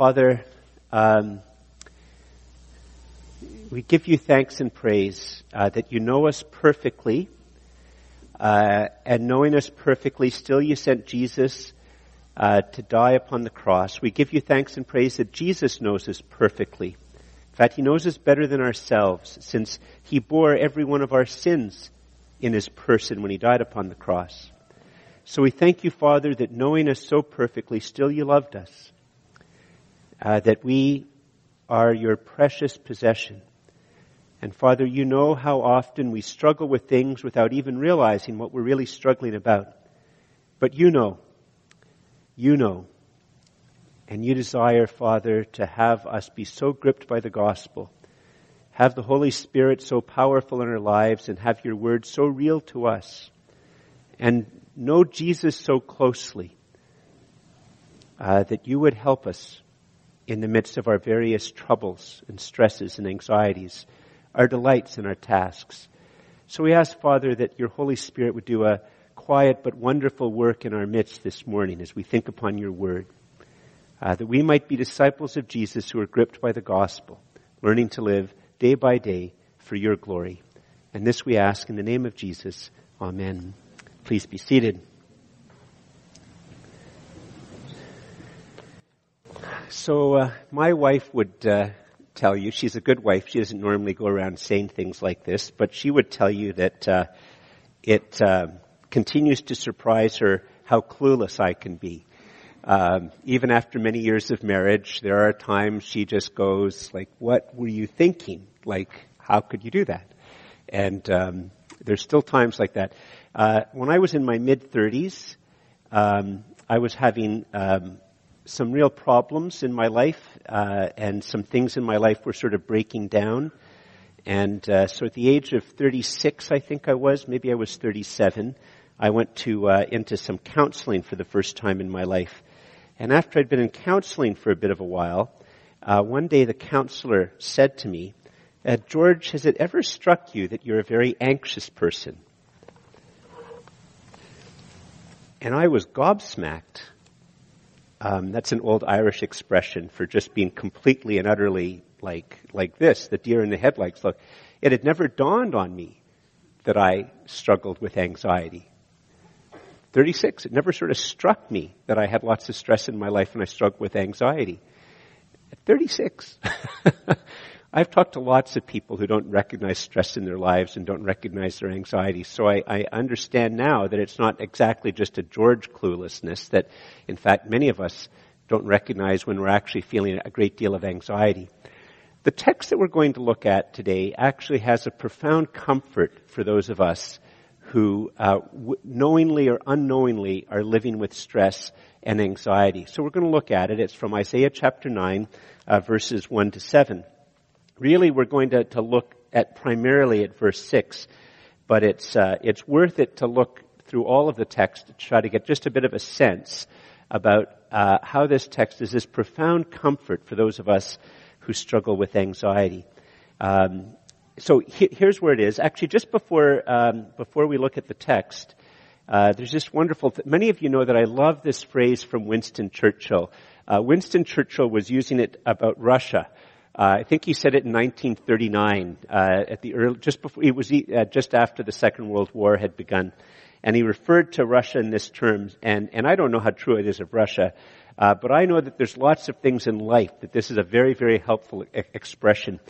Father, um, we give you thanks and praise uh, that you know us perfectly, uh, and knowing us perfectly, still you sent Jesus uh, to die upon the cross. We give you thanks and praise that Jesus knows us perfectly. In fact, he knows us better than ourselves, since he bore every one of our sins in his person when he died upon the cross. So we thank you, Father, that knowing us so perfectly, still you loved us. Uh, that we are your precious possession. And Father, you know how often we struggle with things without even realizing what we're really struggling about. But you know. You know. And you desire, Father, to have us be so gripped by the gospel, have the Holy Spirit so powerful in our lives, and have your word so real to us, and know Jesus so closely, uh, that you would help us in the midst of our various troubles and stresses and anxieties our delights and our tasks. So we ask, Father, that your Holy Spirit would do a quiet but wonderful work in our midst this morning as we think upon your word. Uh, that we might be disciples of Jesus who are gripped by the gospel, learning to live day by day for your glory. And this we ask in the name of Jesus. Amen. Please be seated. So, uh, my wife would uh, tell you, she's a good wife. She doesn't normally go around saying things like this, but she would tell you that uh, it uh, continues to surprise her how clueless I can be. Um, even after many years of marriage, there are times she just goes like, "What were you thinking? Like, how could you do that?" And um, there's still times like that. Uh, when I was in my mid 30s, um, I was having um, some real problems in my life, uh, and some things in my life were sort of breaking down. And uh, so, at the age of 36, I think I was, maybe I was 37, I went to uh, into some counseling for the first time in my life. And after I'd been in counseling for a bit of a while, uh, one day the counselor said to me, uh, "George, has it ever struck you that you're a very anxious person?" And I was gobsmacked. Um, that's an old Irish expression for just being completely and utterly like like this, the deer in the headlights look. It had never dawned on me that I struggled with anxiety. 36, it never sort of struck me that I had lots of stress in my life and I struggled with anxiety. At 36, I've talked to lots of people who don't recognize stress in their lives and don't recognize their anxiety. So I, I, understand now that it's not exactly just a George cluelessness, that in fact many of us don't recognize when we're actually feeling a great deal of anxiety. The text that we're going to look at today actually has a profound comfort for those of us who uh, w- knowingly or unknowingly are living with stress and anxiety. So we're going to look at it. It's from Isaiah chapter 9, uh, verses 1 to 7 really we're going to, to look at primarily at verse 6, but it's, uh, it's worth it to look through all of the text to try to get just a bit of a sense about uh, how this text is this profound comfort for those of us who struggle with anxiety. Um, so he, here's where it is. Actually, just before um, before we look at the text, uh, there's this wonderful. Th- many of you know that I love this phrase from Winston Churchill. Uh, Winston Churchill was using it about Russia. Uh, I think he said it in 1939, uh, at the early, just before, it was uh, just after the Second World War had begun. And he referred to Russia in this term, and, and I don't know how true it is of Russia, uh, but I know that there's lots of things in life that this is a very, very helpful e- expression.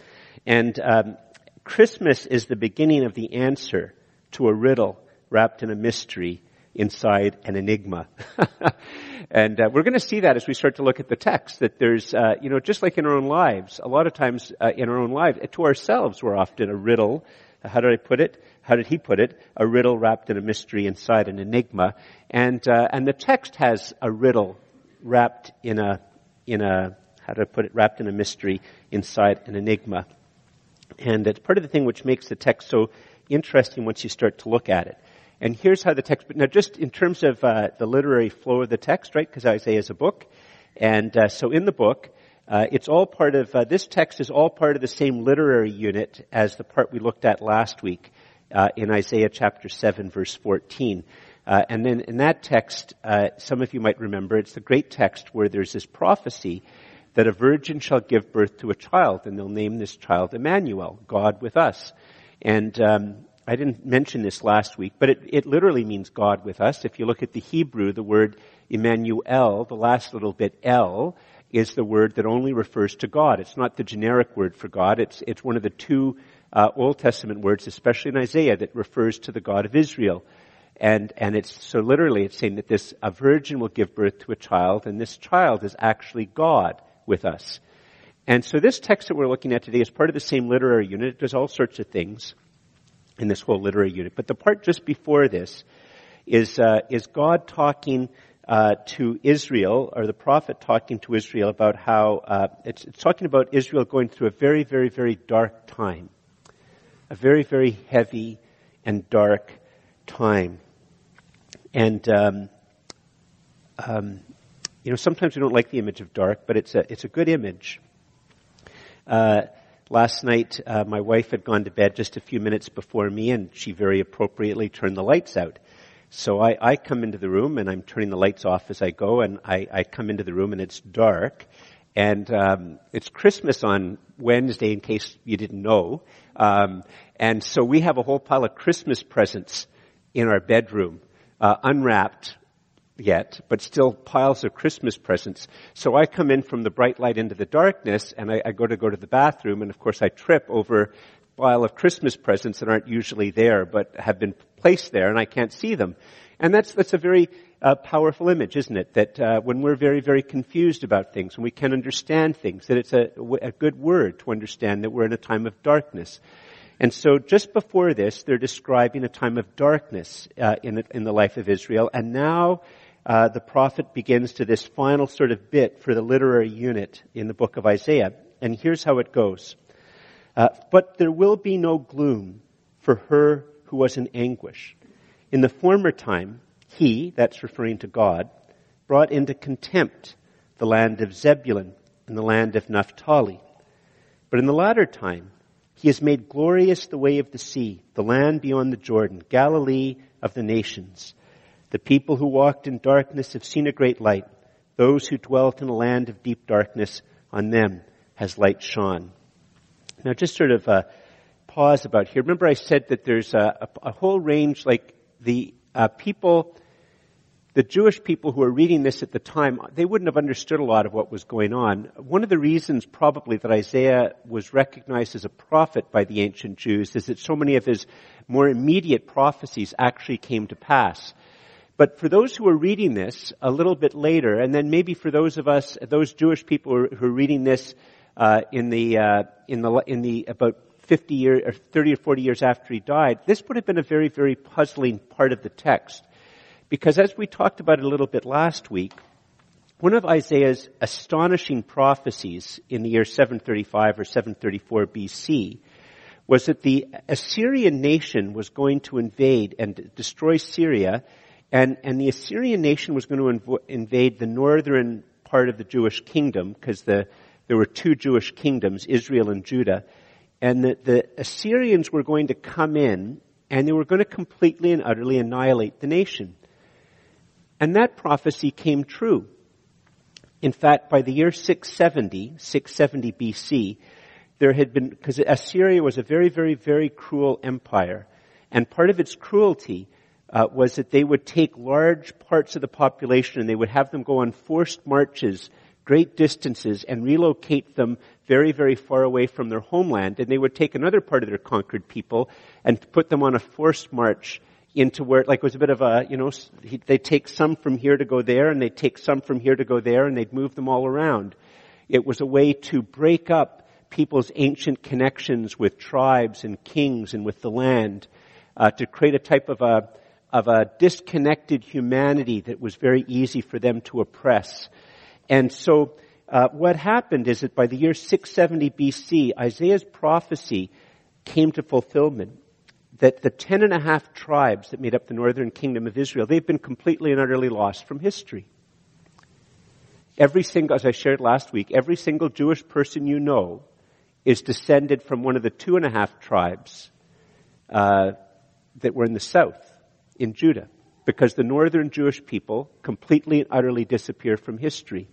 And um, Christmas is the beginning of the answer to a riddle wrapped in a mystery inside an enigma. and uh, we're going to see that as we start to look at the text, that there's, uh, you know, just like in our own lives, a lot of times uh, in our own lives, to ourselves, we're often a riddle. How did I put it? How did he put it? A riddle wrapped in a mystery inside an enigma. And, uh, and the text has a riddle wrapped in a, in a, how do I put it? Wrapped in a mystery inside an enigma. And it's part of the thing which makes the text so interesting once you start to look at it. And here's how the text, now just in terms of uh, the literary flow of the text, right, because Isaiah is a book. And uh, so in the book, uh, it's all part of, uh, this text is all part of the same literary unit as the part we looked at last week uh, in Isaiah chapter 7 verse 14. Uh, and then in that text, some of you might remember, it's the great text where there's this prophecy that a virgin shall give birth to a child, and they'll name this child Emmanuel, God with us. And um, I didn't mention this last week, but it, it literally means God with us. If you look at the Hebrew, the word Emmanuel, the last little bit El, is the word that only refers to God. It's not the generic word for God. It's, it's one of the two uh, Old Testament words, especially in Isaiah, that refers to the God of Israel. And, and it's, so literally it's saying that this, a virgin will give birth to a child, and this child is actually God with us. And so this text that we're looking at today is part of the same literary unit. It does all sorts of things in this whole literary unit. But the part just before this is, uh, is God talking uh, to Israel, or the prophet talking to Israel about how uh, it's, it's, talking about Israel going through a very, very, very dark time, a very, very heavy and dark time, and um, um, you know sometimes we don't like the image of dark, but it's a it's a good image. Uh, last night, uh, my wife had gone to bed just a few minutes before me, and she very appropriately turned the lights out. So I, I come into the room and I'm turning the lights off as I go and I, I come into the room and it's dark and um, it's Christmas on Wednesday in case you didn't know. Um, and so we have a whole pile of Christmas presents in our bedroom, uh, unwrapped yet, but still piles of Christmas presents. So I come in from the bright light into the darkness and I, I go to go to the bathroom and of course I trip over a pile of Christmas presents that aren't usually there, but have been placed there, and I can't see them. And that's that's a very uh, powerful image, isn't it? That uh, when we're very very confused about things, when we can't understand things, that it's a, a good word to understand that we're in a time of darkness. And so, just before this, they're describing a time of darkness uh, in the, in the life of Israel, and now. Uh, the prophet begins to this final sort of bit for the literary unit in the book of Isaiah. And here's how it goes. Uh, but there will be no gloom for her who was in anguish. In the former time, he, that's referring to God, brought into contempt the land of Zebulun and the land of Naphtali. But in the latter time, he has made glorious the way of the sea, the land beyond the Jordan, Galilee of the nations. The people who walked in darkness have seen a great light. Those who dwelt in a land of deep darkness, on them has light shone. Now, just sort of uh, pause about here. Remember, I said that there's a, a, a whole range, like the uh, people, the Jewish people who were reading this at the time, they wouldn't have understood a lot of what was going on. One of the reasons, probably, that Isaiah was recognized as a prophet by the ancient Jews is that so many of his more immediate prophecies actually came to pass. But for those who are reading this a little bit later, and then maybe for those of us, those Jewish people who are, reading this uh, in the uh, in the in the about 50 years or 30 or 40 years after he died, this would have been a very very puzzling part of the text, because as we talked about a little bit last week, one of Isaiah's astonishing prophecies in the year 735 or 734 BC was that the Assyrian nation was going to invade and destroy Syria, and, and the Assyrian nation was going to inv- invade the northern part of the Jewish kingdom because the there were two Jewish kingdoms, Israel and Judah, and that the Assyrians were going to come in and they were going to completely and utterly annihilate the nation. And that prophecy came true. In fact, by the year 670, 670 BC, there had been, because Assyria was a very, very, very cruel empire, and part of its cruelty uh, was that they would take large parts of the population and they would have them go on forced marches great distances and relocate them very, very far away from their homeland. And they would take another part of their conquered people and put them on a forced march into where, like it was a bit of a, you know, they take some from here to go there and they take some from here to go there and they'd move them all around. It was a way to break up people's ancient connections with tribes and kings and with the land, uh, to create a type of a, of a disconnected humanity that was very easy for them to oppress. And so uh, what happened is that by the year 670 BC, Isaiah's prophecy came to fulfillment. That the ten and a half tribes that made up the northern kingdom of Israel, they've been completely and utterly lost from history. Every single, as I shared last week, every single Jewish person you know is descended from one of the two and a half tribes uh, that were in the south, in Judah, because the northern Jewish people completely and utterly disappear from history.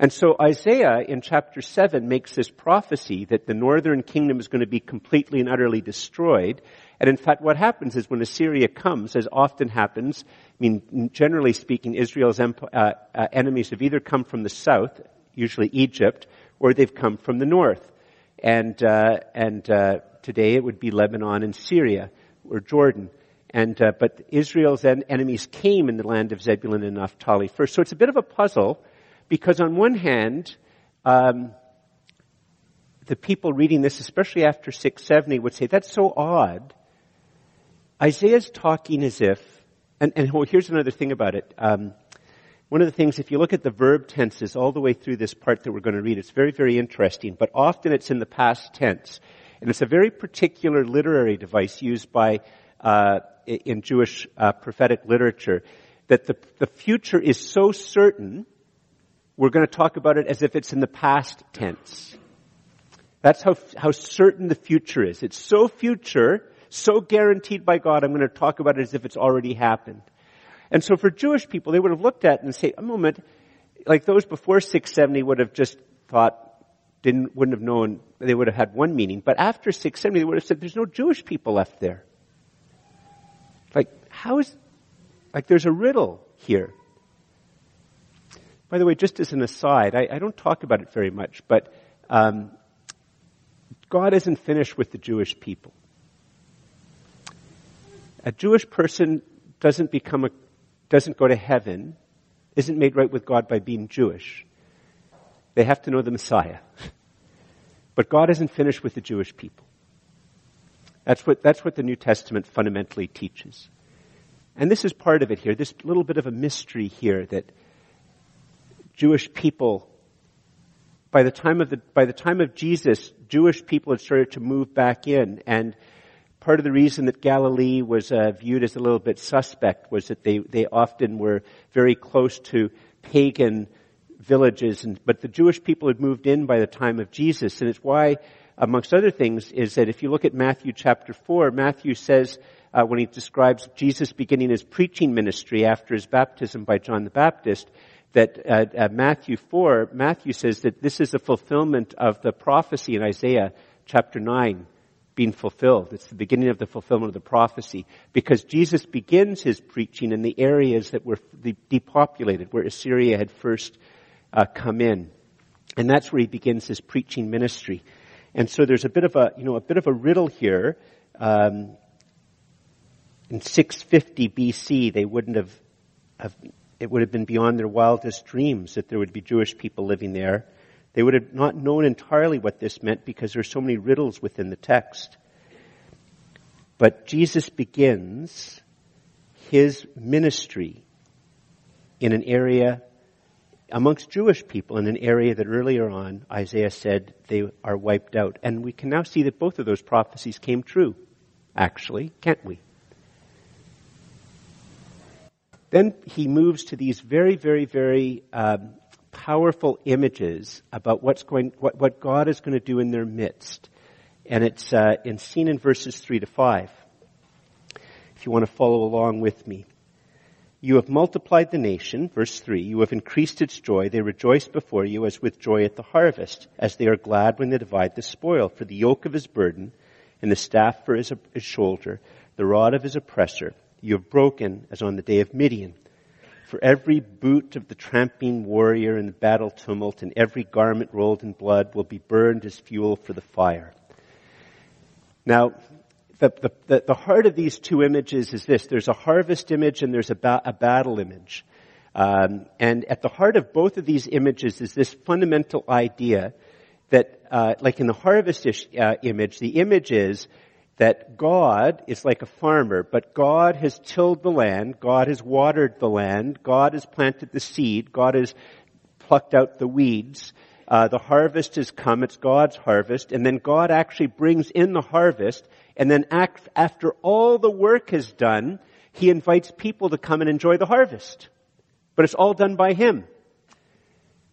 And so Isaiah in chapter 7 makes this prophecy that the northern kingdom is going to be completely and utterly destroyed. And in fact, what happens is when Assyria comes, as often happens, I mean, generally speaking, Israel's uh, uh, enemies have either come from the south, usually Egypt, or they've come from the north. And, uh, and uh, today it would be Lebanon and Syria, or Jordan. And, uh, but Israel's en- enemies came in the land of Zebulun and Naphtali first. So it's a bit of a puzzle because on one hand, um, the people reading this, especially after 670, would say, that's so odd. Isaiah's talking as if, and, and here's another thing about it. Um, one of the things, if you look at the verb tenses all the way through this part that we're going to read, it's very, very interesting, but often it's in the past tense. And it's a very particular literary device used by uh, in Jewish uh, prophetic literature that the, the future is so certain, we're going to talk about it as if it's in the past tense. That's how, how certain the future is. It's so future, so guaranteed by God, I'm going to talk about it as if it's already happened. And so for Jewish people, they would have looked at it and say, a moment, like those before 670 would have just thought, didn't, wouldn't have known, they would have had one meaning. But after 670, they would have said, there's no Jewish people left there. How is, like there's a riddle here. By the way, just as an aside, I, I don't talk about it very much, but um, God isn't finished with the Jewish people. A Jewish person doesn't become a, doesn't go to heaven, isn't made right with God by being Jewish. They have to know the Messiah. But God isn't finished with the Jewish people. That's what, that's what the New Testament fundamentally teaches. And this is part of it here, this little bit of a mystery here that Jewish people, by the time of the, by the time of Jesus, Jewish people had started to move back in. And part of the reason that Galilee was uh, viewed as a little bit suspect was that they, they often were very close to pagan villages, and, but the Jewish people had moved in by the time of Jesus, and it's why amongst other things, is that if you look at Matthew chapter 4, Matthew says, uh, when he describes Jesus beginning his preaching ministry after his baptism by John the Baptist, that uh, uh, Matthew 4, Matthew says that this is a fulfillment of the prophecy in Isaiah chapter 9 being fulfilled. It's the beginning of the fulfillment of the prophecy because Jesus begins his preaching in the areas that were depopulated, where Assyria had first uh, come in. And that's where he begins his preaching ministry. And so there's a bit of a, you know, a bit of a riddle here. Um, in 650 BC, they wouldn't have, have, it would have been beyond their wildest dreams that there would be Jewish people living there. They would have not known entirely what this meant because there are so many riddles within the text. But Jesus begins his ministry in an area amongst Jewish people in an area that earlier on Isaiah said they are wiped out. And we can now see that both of those prophecies came true, actually, can't we? Then he moves to these very, very, very um, powerful images about what's going, what, what God is going to do in their midst. And it's uh, in, seen in verses 3 to 5. If you want to follow along with me. You have multiplied the nation, verse 3. You have increased its joy. They rejoice before you as with joy at the harvest, as they are glad when they divide the spoil. For the yoke of his burden, and the staff for his, his shoulder, the rod of his oppressor, you have broken as on the day of Midian. For every boot of the tramping warrior in the battle tumult, and every garment rolled in blood will be burned as fuel for the fire. Now, the, the, the, heart of these two images is this. There's a harvest image and there's a, ba- a battle image. Um, and at the heart of both of these images is this fundamental idea that, uh, like in the harvest uh, image, the image is that God is like a farmer, but God has tilled the land, God has watered the land, God has planted the seed, God has plucked out the weeds, uh, the harvest has come, it's God's harvest, and then God actually brings in the harvest, and then act, after all the work is done, He invites people to come and enjoy the harvest. But it's all done by Him.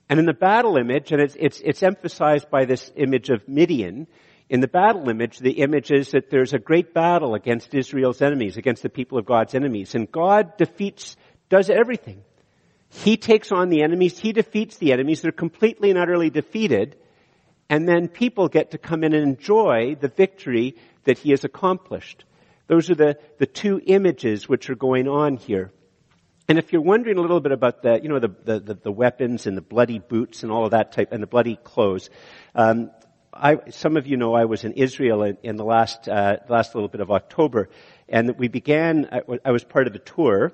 And in the battle image, and it's, it's, it's emphasized by this image of Midian, in the battle image, the image is that there's a great battle against Israel's enemies, against the people of God's enemies, and God defeats, does everything. He takes on the enemies. He defeats the enemies. They're completely and utterly defeated. And then people get to come in and enjoy the victory that he has accomplished. Those are the, the two images which are going on here. And if you're wondering a little bit about the, you know, the, the, the weapons and the bloody boots and all of that type, and the bloody clothes, um, I, some of you know I was in Israel in, in the last, uh, last little bit of October, and we began, I, I was part of a tour,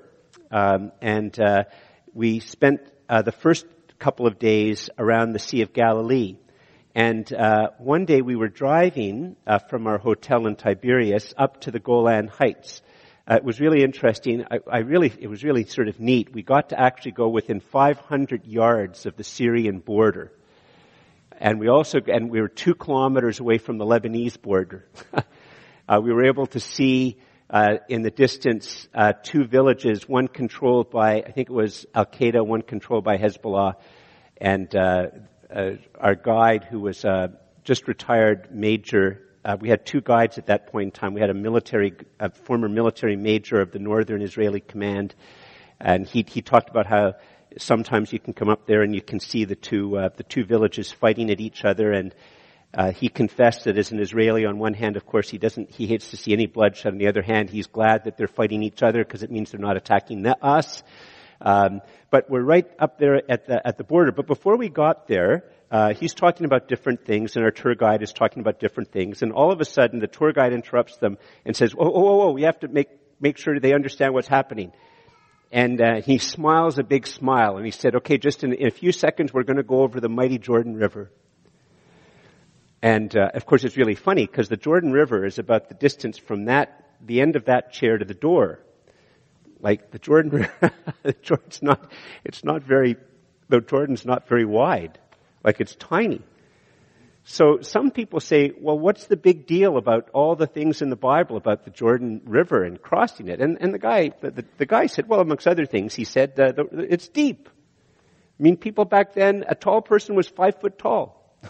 um, and, uh, we spent, uh, the first couple of days around the Sea of Galilee. And uh, one day we were driving uh, from our hotel in Tiberias up to the Golan Heights. Uh, it was really interesting. I, I, really, it was really sort of neat. We got to actually go within 500 yards of the Syrian border, and we also, and we were two kilometers away from the Lebanese border. uh, we were able to see uh, in the distance uh, two villages, one controlled by, I think it was Al Qaeda, one controlled by Hezbollah, and uh, uh, our guide, who was just retired major. Uh, we had two guides at that point in time. We had a military, a former military major of the Northern Israeli Command, and he he talked about how sometimes you can come up there and you can see the two uh, the two villages fighting at each other and. Uh, he confessed that as an Israeli, on one hand, of course, he doesn't, he hates to see any bloodshed. On the other hand, he's glad that they're fighting each other because it means they're not attacking us. Um, but we're right up there at the at the border. But before we got there, uh, he's talking about different things, and our tour guide is talking about different things. And all of a sudden, the tour guide interrupts them and says, "Oh, oh, oh! oh we have to make make sure they understand what's happening." And uh, he smiles a big smile, and he said, "Okay, just in, in a few seconds, we're going to go over the mighty Jordan River." And uh, of course, it's really funny because the Jordan River is about the distance from that the end of that chair to the door. Like the Jordan, the Jordan's not, it's not very, the Jordan's not very wide. Like it's tiny. So some people say, well, what's the big deal about all the things in the Bible about the Jordan River and crossing it? And, and the guy, the, the, guy said, well, amongst other things, he said, uh, the, it's deep. I mean, people back then, a tall person was five foot tall. I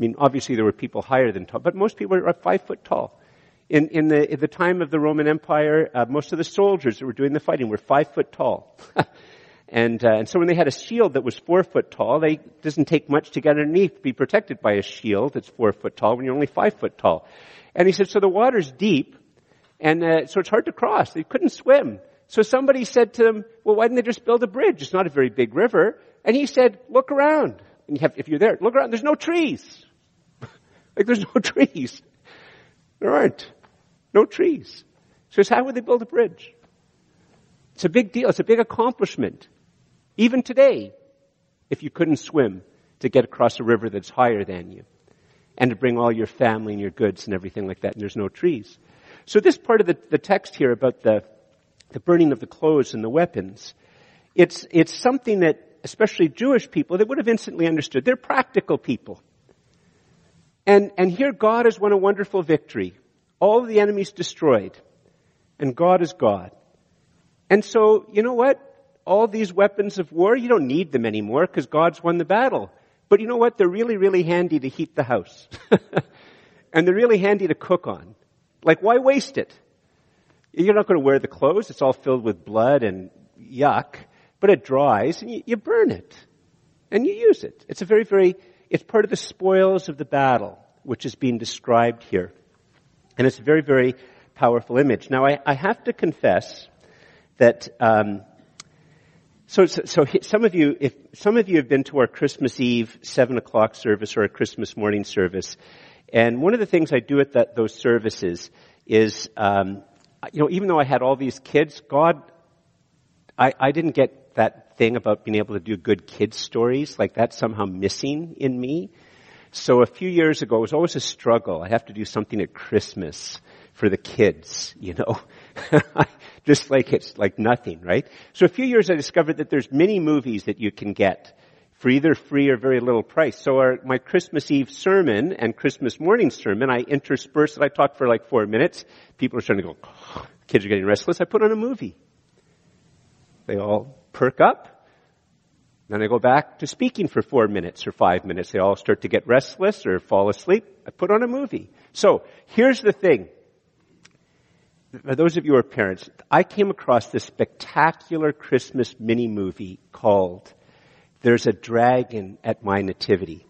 mean, obviously there were people higher than tall, but most people are five foot tall. In, in, the, in the time of the Roman Empire, uh, most of the soldiers that were doing the fighting were five foot tall. and, uh, and so when they had a shield that was four foot tall, they, it doesn't take much to get underneath to be protected by a shield that's four foot tall when you're only five foot tall. And he said, so the water's deep, and uh, so it's hard to cross. They couldn't swim. So somebody said to them, well, why didn't they just build a bridge? It's not a very big river. And he said, look around. And you have, if you're there, look around. There's no trees. like there's no trees. There aren't. No trees. So how would they build a bridge? It's a big deal. It's a big accomplishment. Even today, if you couldn't swim to get across a river that's higher than you and to bring all your family and your goods and everything like that and there's no trees. So this part of the, the text here about the, the burning of the clothes and the weapons, it's, it's something that especially Jewish people, they would have instantly understood. They're practical people. And, and here God has won a wonderful victory all the enemies destroyed. And God is God. And so, you know what? All these weapons of war, you don't need them anymore because God's won the battle. But you know what? They're really, really handy to heat the house. and they're really handy to cook on. Like, why waste it? You're not going to wear the clothes. It's all filled with blood and yuck. But it dries and you, you burn it. And you use it. It's a very, very, it's part of the spoils of the battle, which is being described here. And it's a very, very powerful image. Now, I, I have to confess that um, so, so, so, some of you, if some of you have been to our Christmas Eve seven o'clock service or a Christmas morning service, and one of the things I do at that, those services is, um, you know, even though I had all these kids, God, I, I didn't get that thing about being able to do good kids stories. Like that's somehow missing in me. So a few years ago, it was always a struggle. I have to do something at Christmas for the kids, you know. Just like it's like nothing, right? So a few years I discovered that there's many movies that you can get for either free or very little price. So our, my Christmas Eve sermon and Christmas morning sermon, I intersperse it. I talk for like four minutes. People are starting to go, kids are getting restless. I put on a movie. They all perk up. Then I go back to speaking for four minutes or five minutes. They all start to get restless or fall asleep. I put on a movie. So here's the thing. For those of you who are parents, I came across this spectacular Christmas mini movie called There's a Dragon at My Nativity.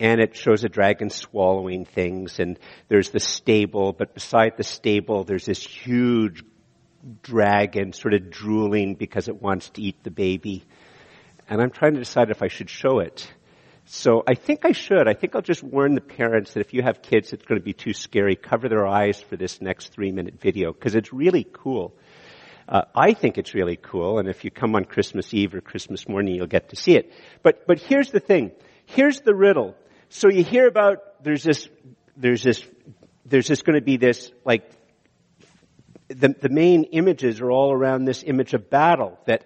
And it shows a dragon swallowing things and there's the stable, but beside the stable there's this huge dragon sort of drooling because it wants to eat the baby. And I'm trying to decide if I should show it. So I think I should. I think I'll just warn the parents that if you have kids it's going to be too scary, cover their eyes for this next three minute video because it's really cool. Uh, I think it's really cool, and if you come on Christmas Eve or Christmas morning, you'll get to see it. But but here's the thing. Here's the riddle. So you hear about there's this there's this there's just going to be this like the, the main images are all around this image of battle that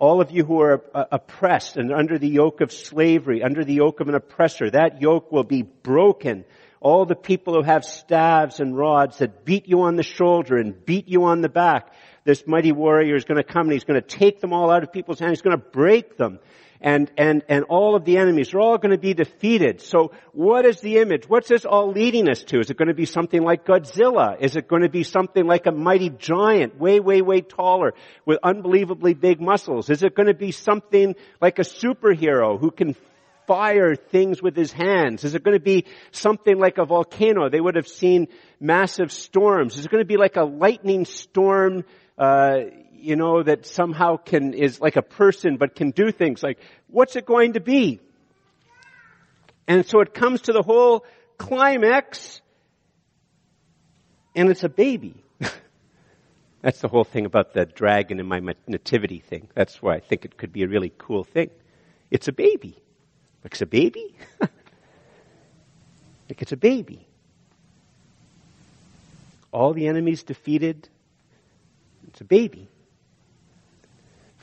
all of you who are uh, oppressed and under the yoke of slavery, under the yoke of an oppressor, that yoke will be broken. All the people who have staves and rods that beat you on the shoulder and beat you on the back, this mighty warrior is going to come and he's going to take them all out of people's hands. He's going to break them and, and, and all of the enemies are all going to be defeated. So what is the image? What's this all leading us to? Is it going to be something like Godzilla? Is it going to be something like a mighty giant, way, way, way taller with unbelievably big muscles? Is it going to be something like a superhero who can fire things with his hands? Is it going to be something like a volcano? They would have seen massive storms. Is it going to be like a lightning storm, uh, you know, that somehow can, is like a person but can do things like, what's it going to be? And so it comes to the whole climax and it's a baby. That's the whole thing about the dragon in my nativity thing. That's why I think it could be a really cool thing. It's a baby. Like it's a baby? like it's a baby. All the enemies defeated. It's a baby.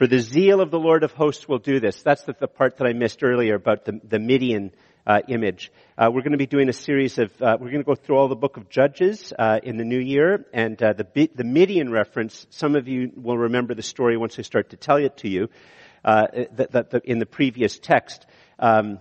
For the zeal of the Lord of hosts will do this. That's the, the part that I missed earlier about the, the Midian uh, image. Uh, we're going to be doing a series of, uh, we're going to go through all the book of Judges uh, in the new year, and uh, the, the Midian reference, some of you will remember the story once I start to tell it to you, uh, that, that, in the previous text. Um,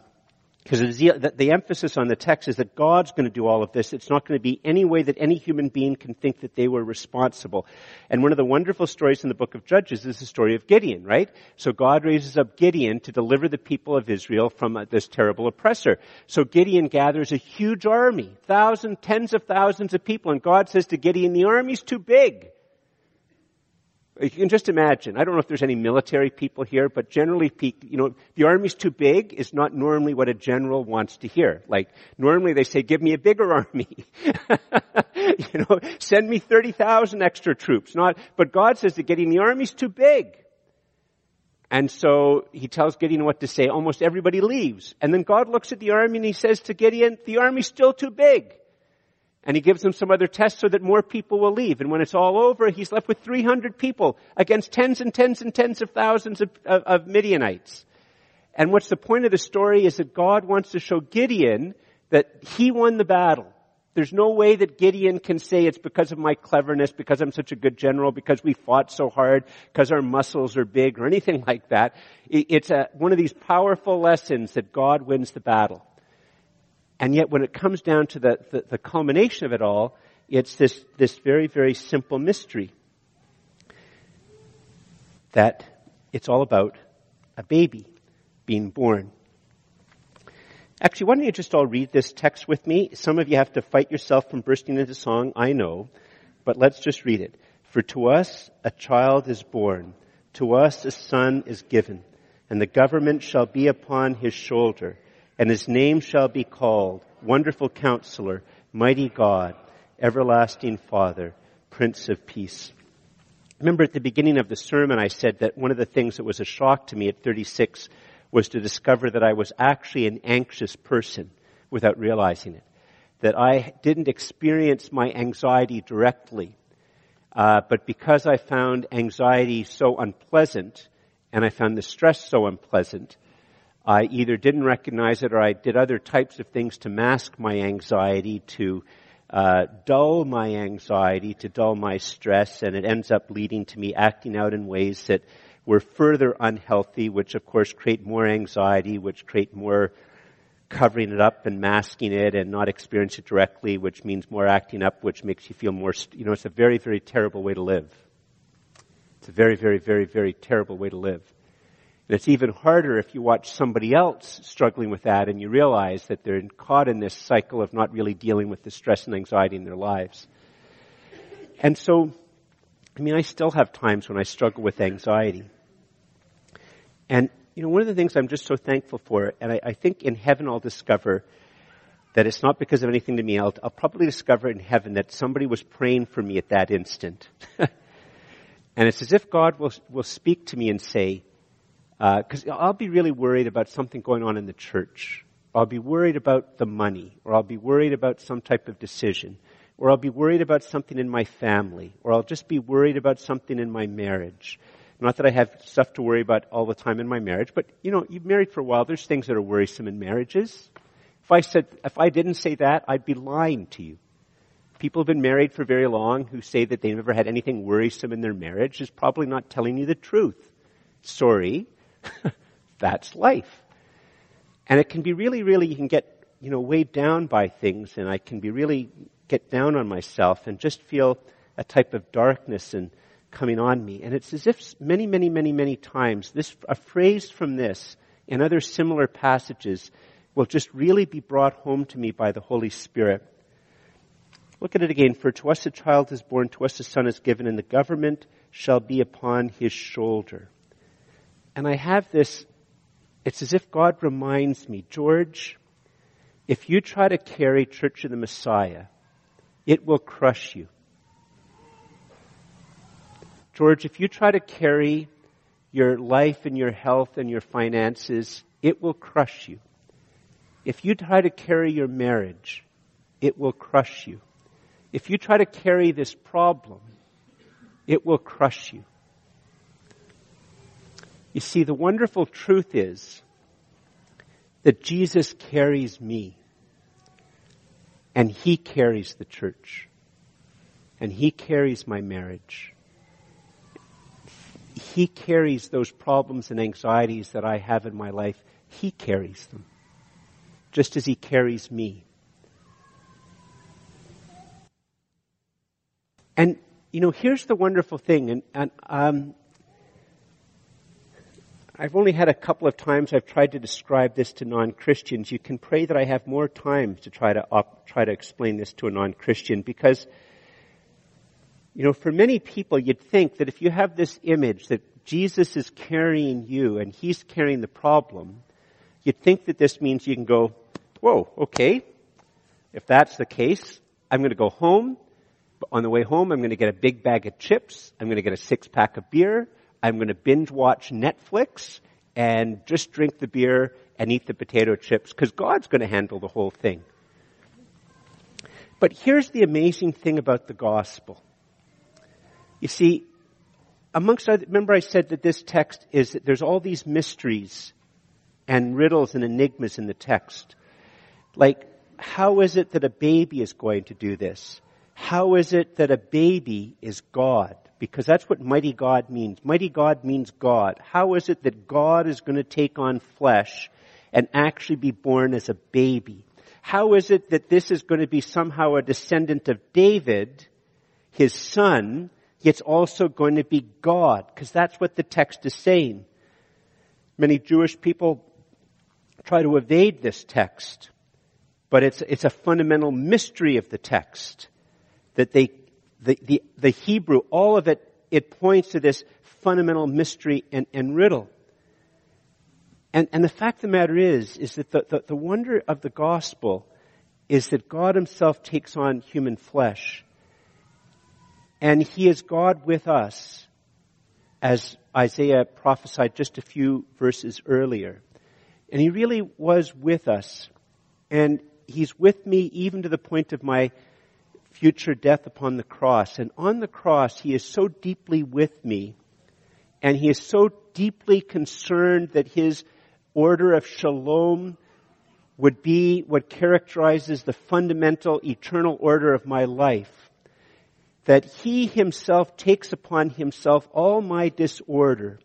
because the, the, emphasis on the text is that God's going to do all of this. It's not going to be any way that any human being can think that they were responsible. And one of the wonderful stories in the book of Judges is the story of Gideon, right? So God raises up Gideon to deliver the people of Israel from uh, this terrible oppressor. So Gideon gathers a huge army, thousands, tens of thousands of people, and God says to Gideon, the army's too big. You can just imagine. I don't know if there's any military people here, but generally, you know, the army's too big is not normally what a general wants to hear. Like, normally they say, give me a bigger army. you know, send me 30,000 extra troops. Not, but God says to Gideon, the army's too big. And so he tells Gideon what to say. Almost everybody leaves. And then God looks at the army and he says to Gideon, the army's still too big. And he gives them some other tests so that more people will leave. And when it's all over, he's left with 300 people against tens and tens and tens of thousands of, of, of Midianites. And what's the point of the story is that God wants to show Gideon that he won the battle. There's no way that Gideon can say it's because of my cleverness, because I'm such a good general, because we fought so hard, because our muscles are big, or anything like that. It's a, one of these powerful lessons that God wins the battle. And yet when it comes down to the, the, the culmination of it all, it's this, this very, very simple mystery that it's all about a baby being born. Actually, why don't you just all read this text with me? Some of you have to fight yourself from bursting into song, I know, but let's just read it. For to us a child is born, to us a son is given, and the government shall be upon his shoulder and his name shall be called Wonderful Counselor, Mighty God, Everlasting Father, Prince of Peace. Remember at the beginning of the sermon I said that one of the things that was a shock to me at 36 was to discover that I was actually an anxious person without realizing it. That I didn't experience my anxiety directly. Uh, but because I found anxiety so unpleasant, and I found the stress so unpleasant, I either didn't recognize it or I did other types of things to mask my anxiety, to uh, dull my anxiety, to dull my stress, and it ends up leading to me acting out in ways that were further unhealthy, which of course create more anxiety, which create more covering it up and masking it and not experience it directly, which means more acting up, which makes you feel more, you know, it's a very, very terrible way to live. It's a very, very, very, very terrible way to live. And it's even harder if you watch somebody else struggling with that and you realize that they're caught in this cycle of not really dealing with the stress and anxiety in their lives. And so, I mean, I still have times when I struggle with anxiety. And you know, one of the things I'm just so thankful for, and I, I think in heaven I'll discover that it's not because of anything to me. I'll, I'll probably discover in heaven that somebody was praying for me at that instant. and it's as if God will, will speak to me and say, because uh, I'll be really worried about something going on in the church. I'll be worried about the money, or I'll be worried about some type of decision, or I'll be worried about something in my family, or I'll just be worried about something in my marriage. Not that I have stuff to worry about all the time in my marriage, but you know, you've married for a while, there's things that are worrisome in marriages. If I said, if I didn't say that, I'd be lying to you. People have been married for very long who say that they never had anything worrisome in their marriage is probably not telling you the truth. Sorry. That's life. And it can be really, really, you can get, you know, weighed down by things and I can be really get down on myself and just feel a type of darkness and coming on me. And it's as if many, many, many, many times this, a phrase from this and other similar passages will just really be brought home to me by the Holy Spirit. Look at it again. For to us a child is born, to us a son is given, and the government shall be upon his shoulder. And I have this, it's as if God reminds me, George, if you try to carry Church of the Messiah, it will crush you. George, if you try to carry your life and your health and your finances, it will crush you. If you try to carry your marriage, it will crush you. If you try to carry this problem, it will crush you. You see, the wonderful truth is that Jesus carries me and He carries the church and He carries my marriage he carries those problems and anxieties that I have in my life. He carries them. Just as He carries me. And, you know, here's the wonderful thing, and, and um, I've only had a couple of times I've tried to describe this to non-Christians. You can pray that I have more time to try to op, try to explain this to a non-Christian because you know, for many people, you'd think that if you have this image that Jesus is carrying you and he's carrying the problem, you'd think that this means you can go, whoa, okay. If that's the case, I'm going to go home. But On the way home, I'm going to get a big bag of chips. I'm going to get a six pack of beer. I'm going to binge watch Netflix and just drink the beer and eat the potato chips because God's going to handle the whole thing. But here's the amazing thing about the gospel. You see, amongst other, remember I said that this text is, that there's all these mysteries and riddles and enigmas in the text. Like, how is it that a baby is going to do this? How is it that a baby is God? Because that's what mighty God means. Mighty God means God. How is it that God is going to take on flesh and actually be born as a baby? How is it that this is going to be somehow a descendant of David, his son, it's also going to be God, because that's what the text is saying. Many Jewish people try to evade this text, but it's, it's a fundamental mystery of the text that they, the, the, the Hebrew, all of it, it points to this fundamental mystery and, and riddle. And, and the fact of the matter is, is that the, the, the wonder of the gospel is that God himself takes on human flesh and he is God with us, as Isaiah prophesied just a few verses earlier. And he really was with us. And he's with me even to the point of my future death upon the cross. And on the cross, He is so deeply with me, and He is so deeply concerned that His order of shalom would be what characterizes the fundamental eternal order of my life. That He Himself takes upon Himself all my disorder,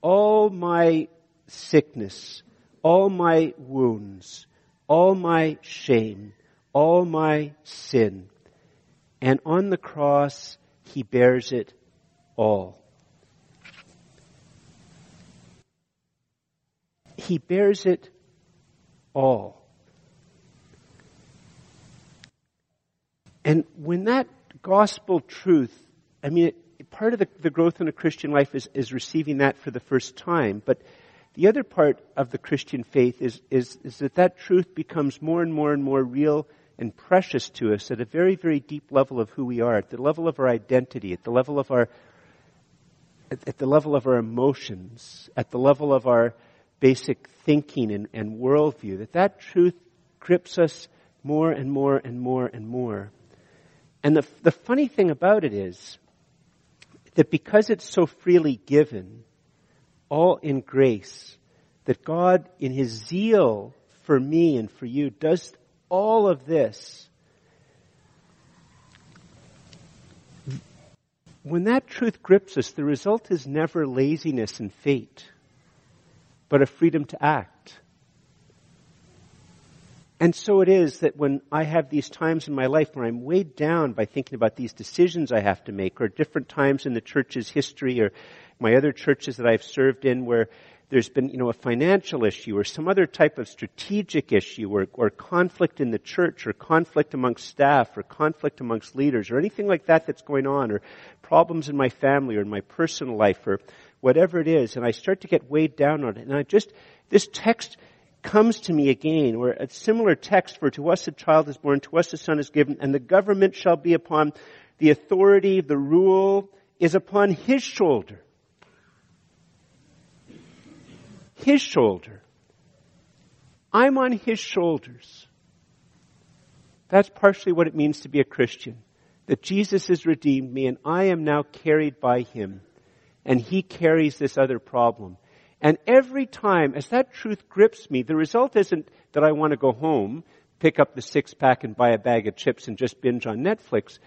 all my sickness, all my wounds, all my shame, all my sin. And on the cross, He bears it all. He bears it all. And when that gospel truth, I mean, it, part of the, the growth in a Christian life is, is receiving that for the first time, but the other part of the Christian faith is, is, is that that truth becomes more and more and more real and precious to us at a very, very deep level of who we are, at the level of our identity, at the level of our, at, the level of our emotions, at the level of our basic thinking and, and worldview, that that truth grips us more and more and more and more. And the, the funny thing about it is that because it's so freely given, all in grace, that God, in His zeal for me and for you, does all of this. When that truth grips us, the result is never laziness and fate, but a freedom to act. And so it is that when I have these times in my life where I'm weighed down by thinking about these decisions I have to make, or different times in the church's history, or my other churches that I've served in where there's been, you know, a financial issue or some other type of strategic issue or, or conflict in the church or conflict amongst staff or conflict amongst leaders or anything like that that's going on or problems in my family or in my personal life or whatever it is. And I start to get weighed down on it. And I just, this text comes to me again, where a similar text, for to us a child is born, to us a son is given, and the government shall be upon the authority, the rule is upon his shoulder. His shoulder. I'm on His shoulders. That's partially what it means to be a Christian. That Jesus has redeemed me and I am now carried by Him. And He carries this other problem. And every time, as that truth grips me, the result isn't that I want to go home, pick up the six pack and buy a bag of chips and just binge on Netflix.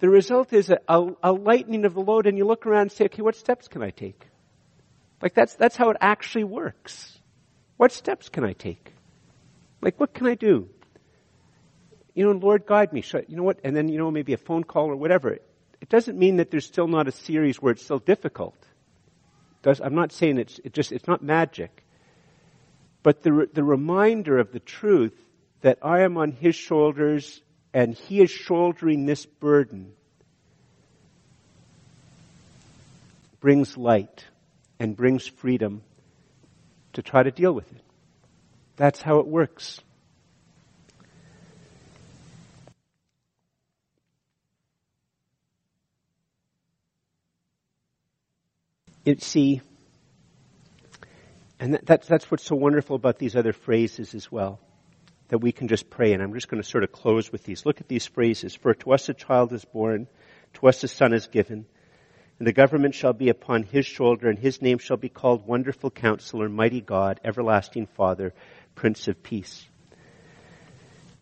The result is a, a, a lightening of the load and you look around and say, okay, what steps can I take? Like that's, that's how it actually works. What steps can I take? Like what can I do? You know, Lord guide me. you know what? And then, you know, maybe a phone call or whatever. It doesn't mean that there's still not a series where it's still difficult. Does, I'm not saying it's, it just, it's not magic. But the, the reminder of the truth that I am on His shoulders and He is shouldering this burden brings light and brings freedom to try to deal with it. That's how it works. It, see, and that, that's, that's what's so wonderful about these other phrases as well, that we can just pray. And I'm just going to sort of close with these. Look at these phrases. For to us a child is born, to us a son is given and the government shall be upon his shoulder, and his name shall be called Wonderful Counselor, Mighty God, Everlasting Father, Prince of Peace.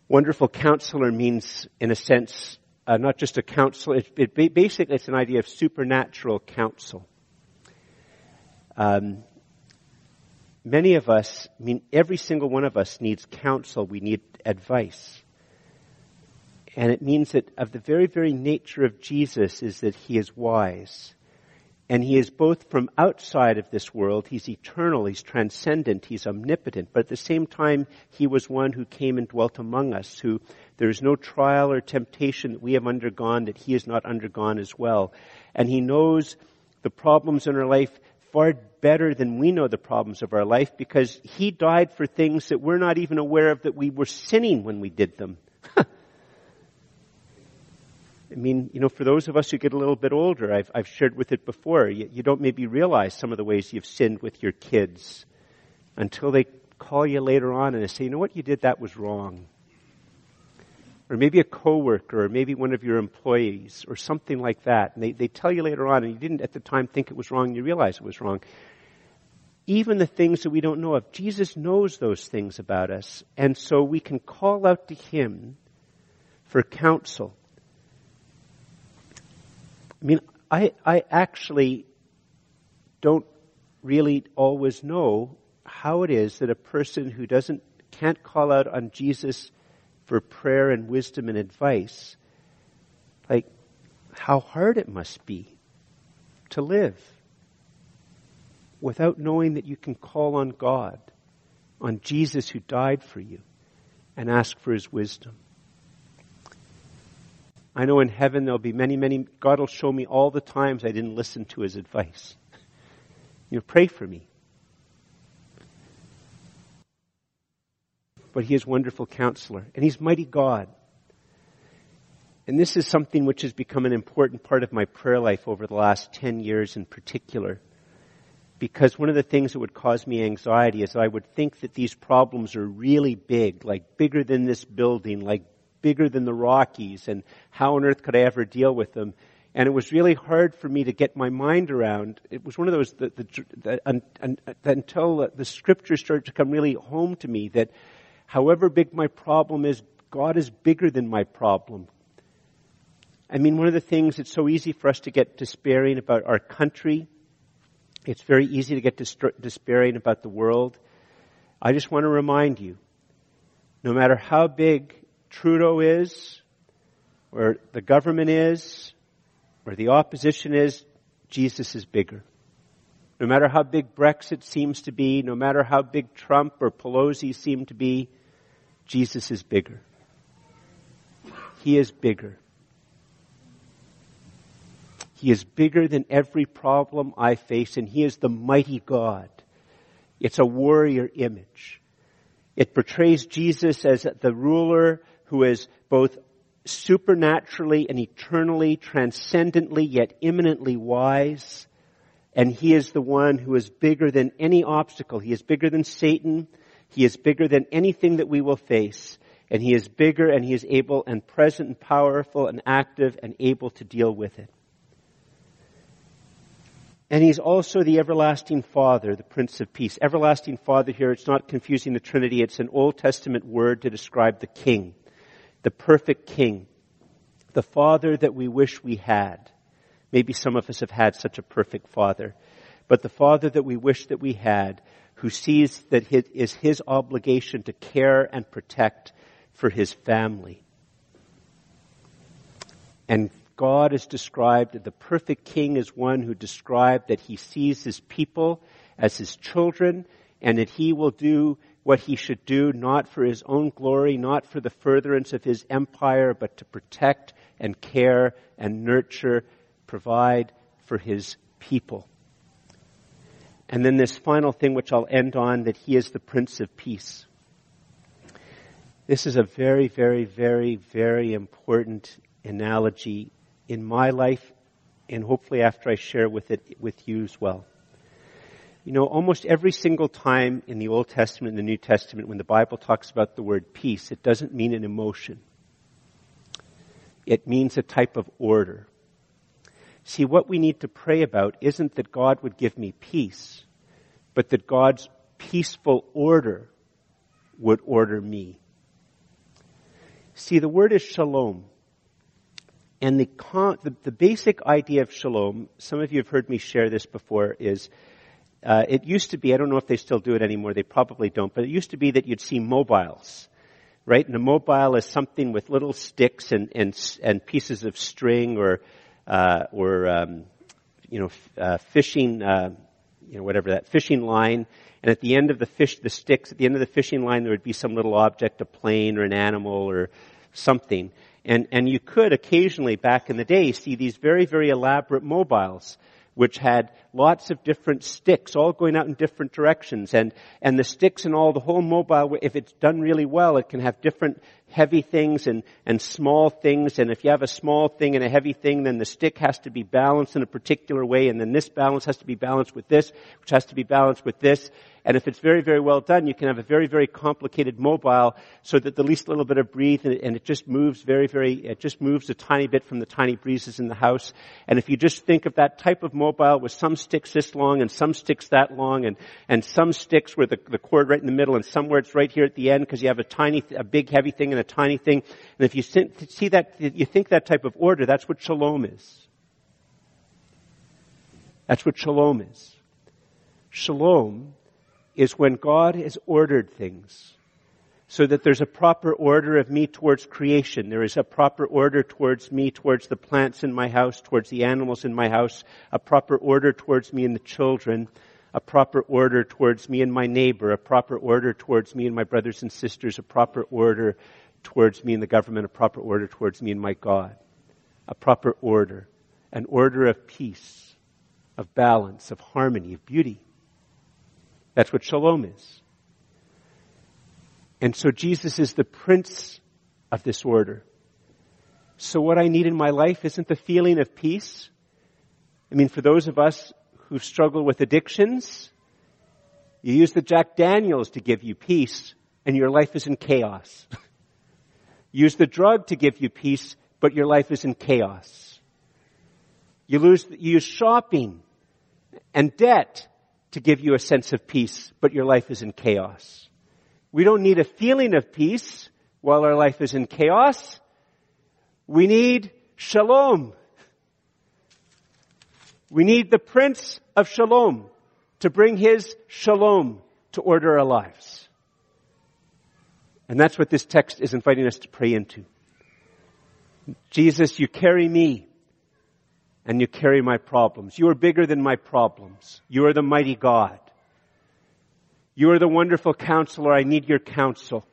Wonderful Counselor means, in a sense, uh, not just a counsel, it, it, basically it's an idea of supernatural counsel. Um, many of us, I mean, every single one of us needs counsel. We need advice. And it means that of the very, very nature of Jesus is that he is wise. And he is both from outside of this world, he's eternal, he's transcendent, he's omnipotent, but at the same time, he was one who came and dwelt among us, who there is no trial or temptation that we have undergone that he has not undergone as well. And he knows the problems in our life far better than we know the problems of our life because he died for things that we're not even aware of that we were sinning when we did them. I mean, you know, for those of us who get a little bit older, I've, I've shared with it before, you, you don't maybe realize some of the ways you've sinned with your kids until they call you later on and they say, you know what you did, that was wrong. or maybe a coworker, or maybe one of your employees, or something like that, and they, they tell you later on, and you didn't at the time think it was wrong, you realize it was wrong. Even the things that we don't know of, Jesus knows those things about us, and so we can call out to Him for counsel. I mean, I, I actually don't really always know how it is that a person who doesn't, can't call out on Jesus for prayer and wisdom and advice, like how hard it must be to live without knowing that you can call on God, on Jesus who died for you, and ask for his wisdom. I know in heaven there'll be many, many, God will show me all the times I didn't listen to his advice. You know, pray for me. But he is wonderful counselor and he's mighty God. And this is something which has become an important part of my prayer life over the last 10 years in particular. Because one of the things that would cause me anxiety is I would think that these problems are really big, like bigger than this building, like bigger than the Rockies, and how on earth could I ever deal with them? and it was really hard for me to get my mind around. It was one of those that, until the scriptures started to come really home to me that however big my problem is, God is bigger than my problem. I mean, one of the things it's so easy for us to get despairing about our country. It's very easy to get despairing about the world. I just want to remind you, no matter how big Trudeau is, where the government is, where the opposition is, Jesus is bigger. No matter how big Brexit seems to be, no matter how big Trump or Pelosi seem to be, Jesus is bigger. He is bigger. He is bigger than every problem I face, and He is the mighty God. It's a warrior image. It portrays Jesus as the ruler who is both supernaturally and eternally, transcendently, yet immanently wise. And he is the one who is bigger than any obstacle. He is bigger than Satan. He is bigger than anything that we will face. And he is bigger and he is able and present and powerful and active and able to deal with it. And he's also the everlasting Father, the Prince of Peace. Everlasting Father here, it's not confusing the Trinity, it's an Old Testament word to describe the King the perfect king, the father that we wish we had. Maybe some of us have had such a perfect father, but the father that we wish that we had, who sees that it is his obligation to care and protect for his family. And God is described, the perfect king is one who described that he sees his people as his children and that he will do what he should do, not for his own glory, not for the furtherance of his empire, but to protect and care and nurture, provide for his people. And then this final thing which I'll end on, that he is the Prince of Peace. This is a very, very, very, very important analogy in my life and hopefully after I share with it with you as well. You know, almost every single time in the Old Testament and the New Testament when the Bible talks about the word peace, it doesn't mean an emotion. It means a type of order. See, what we need to pray about isn't that God would give me peace, but that God's peaceful order would order me. See, the word is shalom. And the, the, the, basic idea of shalom, some of you have heard me share this before, is uh, it used to be, I don't know if they still do it anymore, they probably don't, but it used to be that you'd see mobiles, right? And a mobile is something with little sticks and, and, and pieces of string or, uh, or, um, you know, uh, fishing, uh, you know, whatever that fishing line. And at the end of the fish, the sticks, at the end of the fishing line, there would be some little object, a plane or an animal or something. And, and you could occasionally, back in the day, see these very, very elaborate mobiles which had lots of different sticks all going out in different directions. And, and the sticks and all, the whole mobile, if it's done really well, it can have different heavy things and, and small things. And if you have a small thing and a heavy thing, then the stick has to be balanced in a particular way. And then this balance has to be balanced with this, which has to be balanced with this. And if it's very, very well done, you can have a very, very complicated mobile so that the least little bit of breeze and it, and it just moves very, very, it just moves a tiny bit from the tiny breezes in the house. And if you just think of that type of mobile with some sticks this long and some sticks that long and, and some sticks where the, the cord right in the middle and somewhere it's right here at the end because you have a tiny, a big heavy thing and a tiny thing. And if you see that, you think that type of order, that's what shalom is. That's what shalom is. Shalom is when God has ordered things so that there's a proper order of me towards creation. There is a proper order towards me, towards the plants in my house, towards the animals in my house, a proper order towards me and the children, a proper order towards me and my neighbor, a proper order towards me and my brothers and sisters, a proper order towards me and the government, a proper order towards me and my God. A proper order. An order of peace of balance, of harmony, of beauty. That's what shalom is. And so Jesus is the prince of this order. So what I need in my life isn't the feeling of peace. I mean, for those of us who struggle with addictions, you use the Jack Daniels to give you peace and your life is in chaos. use the drug to give you peace, but your life is in chaos. You lose, you use shopping and debt to give you a sense of peace, but your life is in chaos. We don't need a feeling of peace while our life is in chaos. We need shalom. We need the Prince of Shalom to bring his shalom to order our lives. And that's what this text is inviting us to pray into. Jesus, you carry me and you carry my problems. You are bigger than my problems. You are the mighty God. You are the wonderful counselor. I need your counsel.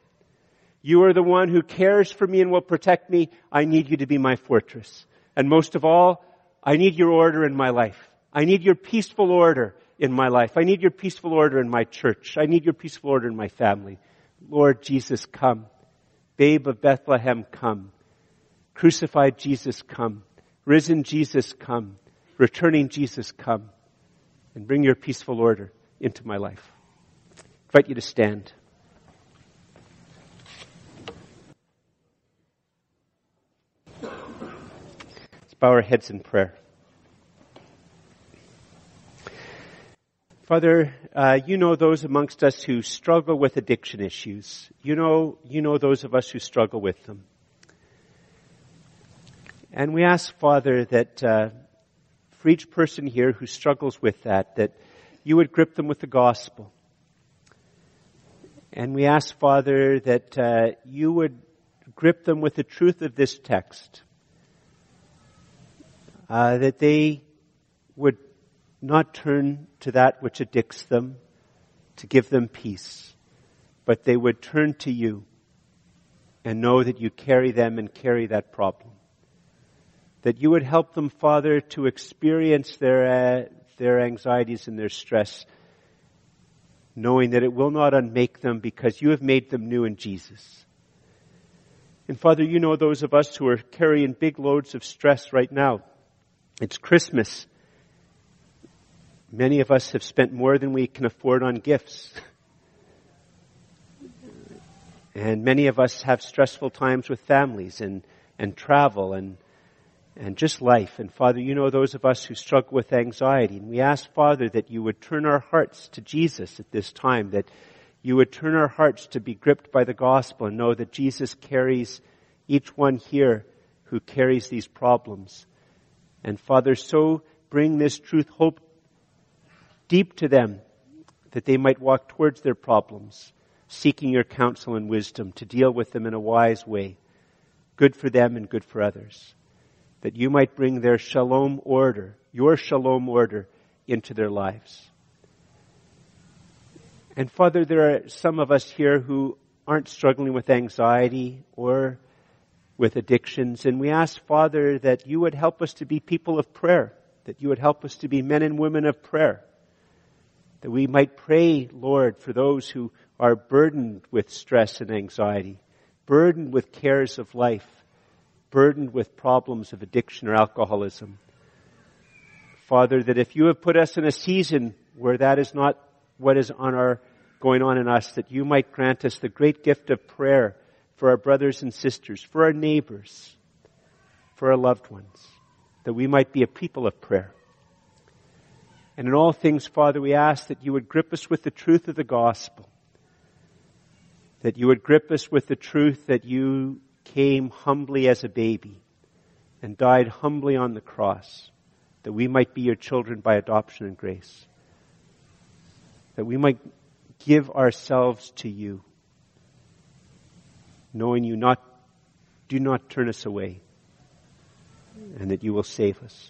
You are the one who cares for me and will protect me. I need you to be my fortress. And most of all, I need your order in my life. I need your peaceful order in my life. I need your peaceful order in my church. I need your peaceful order in my family. Lord Jesus, come. Babe of Bethlehem, come. Crucified Jesus, come. Risen Jesus, come. Returning Jesus, come. And bring your peaceful order into my life. I invite you to stand. Let's bow our heads in prayer. Father, uh, you know those amongst us who struggle with addiction issues. You know, you know those of us who struggle with them. And we ask, Father, that uh, for each person here who struggles with that, that you would grip them with the gospel. And we ask, Father, that uh, you would grip them with the truth of this text. Uh, that they would not turn to that which addicts them to give them peace, but they would turn to you and know that you carry them and carry that problem that you would help them, Father, to experience their, uh, their anxieties and their stress, knowing that it will not unmake them because you have made them new in Jesus. And Father, you know those of us who are carrying big loads of stress right now. It's Christmas. Many of us have spent more than we can afford on gifts. And many of us have stressful times with families and, and travel and and just life. And Father, you know those of us who struggle with anxiety. And we ask, Father, that you would turn our hearts to Jesus at this time, that you would turn our hearts to be gripped by the gospel and know that Jesus carries each one here who carries these problems. And Father, so bring this truth, hope deep to them that they might walk towards their problems, seeking your counsel and wisdom to deal with them in a wise way, good for them and good for others that you might bring their shalom order, your shalom order, into their lives. And Father, there are some of us here who aren't struggling with anxiety or with addictions, and we ask, Father, that you would help us to be people of prayer, that you would help us to be men and women of prayer, that we might pray, Lord, for those who are burdened with stress and anxiety, burdened with cares of life, burdened with problems of addiction or alcoholism. Father, that if you have put us in a season where that is not what is on our, going on in us, that you might grant us the great gift of prayer for our brothers and sisters, for our neighbors, for our loved ones, that we might be a people of prayer. And in all things, Father, we ask that you would grip us with the truth of the gospel, that you would grip us with the truth that you came humbly as a baby and died humbly on the cross, that we might be your children by adoption and grace, that we might give ourselves to you, knowing you not, do not turn us away, and that you will save us.